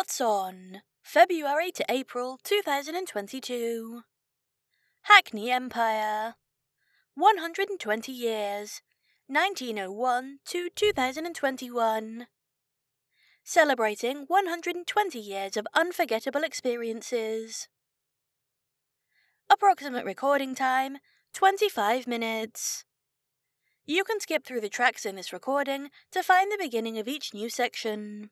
What's on? February to April 2022. Hackney Empire. 120 years, 1901 to 2021. Celebrating 120 years of unforgettable experiences. Approximate recording time 25 minutes. You can skip through the tracks in this recording to find the beginning of each new section.